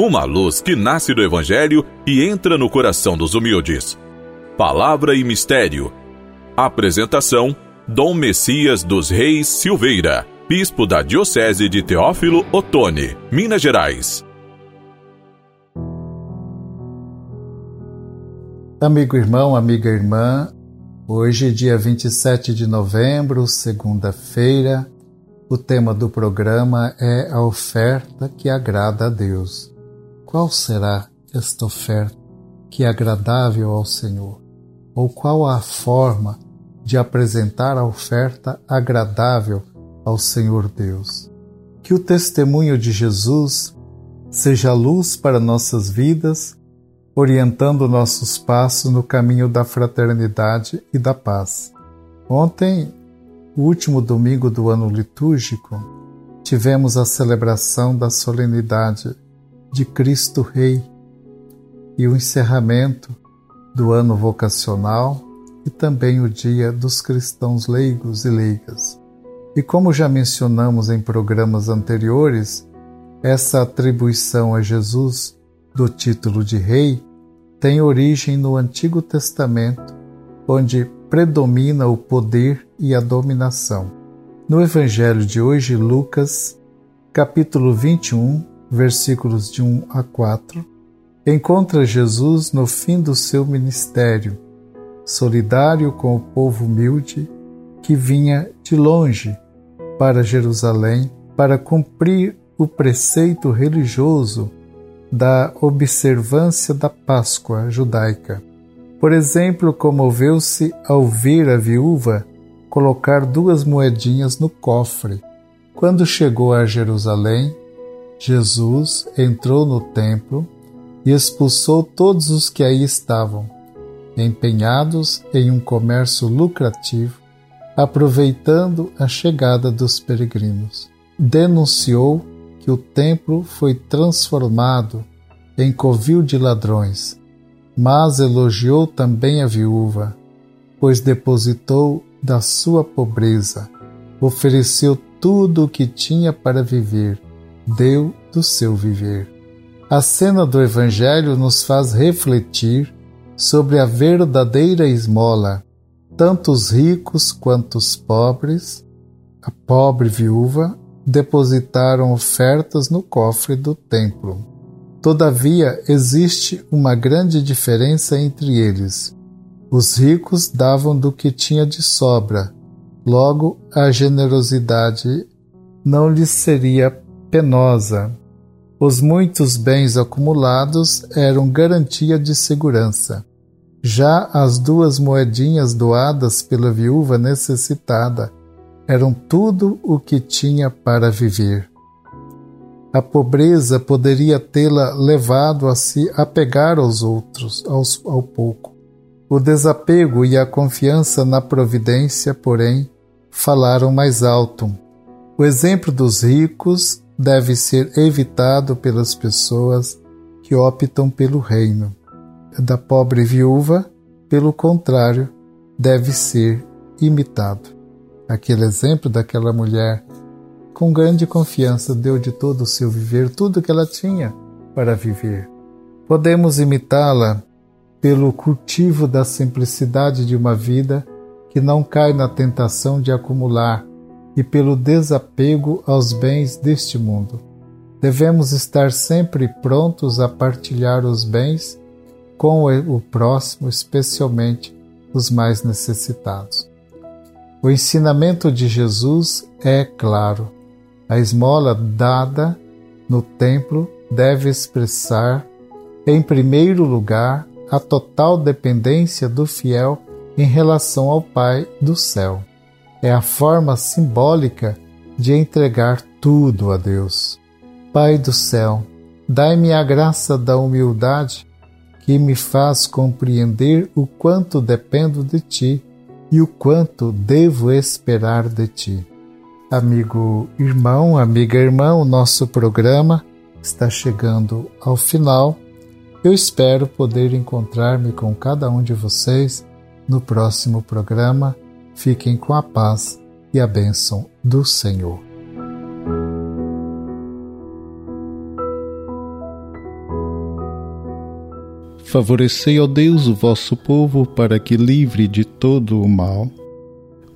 uma luz que nasce do Evangelho e entra no coração dos humildes. Palavra e Mistério. Apresentação: Dom Messias dos Reis Silveira, Bispo da Diocese de Teófilo Otoni, Minas Gerais. Amigo irmão, amiga irmã, hoje, dia 27 de novembro, segunda-feira, o tema do programa é a oferta que agrada a Deus. Qual será esta oferta que é agradável ao Senhor? Ou qual a forma de apresentar a oferta agradável ao Senhor Deus? Que o testemunho de Jesus seja luz para nossas vidas, orientando nossos passos no caminho da fraternidade e da paz. Ontem, o último domingo do ano litúrgico, tivemos a celebração da solenidade de Cristo Rei e o encerramento do ano vocacional e também o Dia dos Cristãos Leigos e Leigas. E como já mencionamos em programas anteriores, essa atribuição a Jesus do título de Rei tem origem no Antigo Testamento, onde predomina o poder e a dominação. No Evangelho de hoje, Lucas, capítulo 21, versículos de 1 a 4, encontra Jesus no fim do seu ministério, solidário com o povo humilde que vinha de longe para Jerusalém para cumprir o preceito religioso da observância da Páscoa judaica. Por exemplo, comoveu-se ao ver a viúva colocar duas moedinhas no cofre. Quando chegou a Jerusalém, Jesus entrou no templo e expulsou todos os que aí estavam, empenhados em um comércio lucrativo, aproveitando a chegada dos peregrinos. Denunciou que o templo foi transformado em covil de ladrões, mas elogiou também a viúva, pois depositou da sua pobreza, ofereceu tudo o que tinha para viver deu do seu viver. A cena do Evangelho nos faz refletir sobre a verdadeira esmola. Tanto os ricos quanto os pobres, a pobre viúva, depositaram ofertas no cofre do templo. Todavia, existe uma grande diferença entre eles. Os ricos davam do que tinha de sobra, logo a generosidade não lhes seria penosa. Os muitos bens acumulados eram garantia de segurança. Já as duas moedinhas doadas pela viúva necessitada eram tudo o que tinha para viver. A pobreza poderia tê-la levado a se apegar aos outros, aos, ao pouco. O desapego e a confiança na providência, porém, falaram mais alto. O exemplo dos ricos deve ser evitado pelas pessoas que optam pelo reino. Da pobre viúva, pelo contrário, deve ser imitado. Aquele exemplo daquela mulher, com grande confiança, deu de todo o seu viver tudo que ela tinha para viver. Podemos imitá-la pelo cultivo da simplicidade de uma vida que não cai na tentação de acumular e pelo desapego aos bens deste mundo. Devemos estar sempre prontos a partilhar os bens com o próximo, especialmente os mais necessitados. O ensinamento de Jesus é claro. A esmola dada no templo deve expressar, em primeiro lugar, a total dependência do fiel em relação ao Pai do céu é a forma simbólica de entregar tudo a Deus. Pai do céu, dai-me a graça da humildade que me faz compreender o quanto dependo de ti e o quanto devo esperar de ti. Amigo irmão, amiga irmã, o nosso programa está chegando ao final. Eu espero poder encontrar-me com cada um de vocês no próximo programa Fiquem com a paz e a bênção do Senhor. Favorecei, ó Deus, o vosso povo, para que, livre de todo o mal,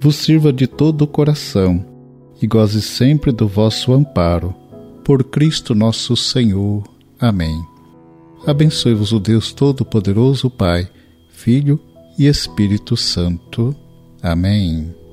vos sirva de todo o coração e goze sempre do vosso amparo. Por Cristo nosso Senhor. Amém. Abençoe-vos o Deus Todo-Poderoso, Pai, Filho e Espírito Santo. Amém.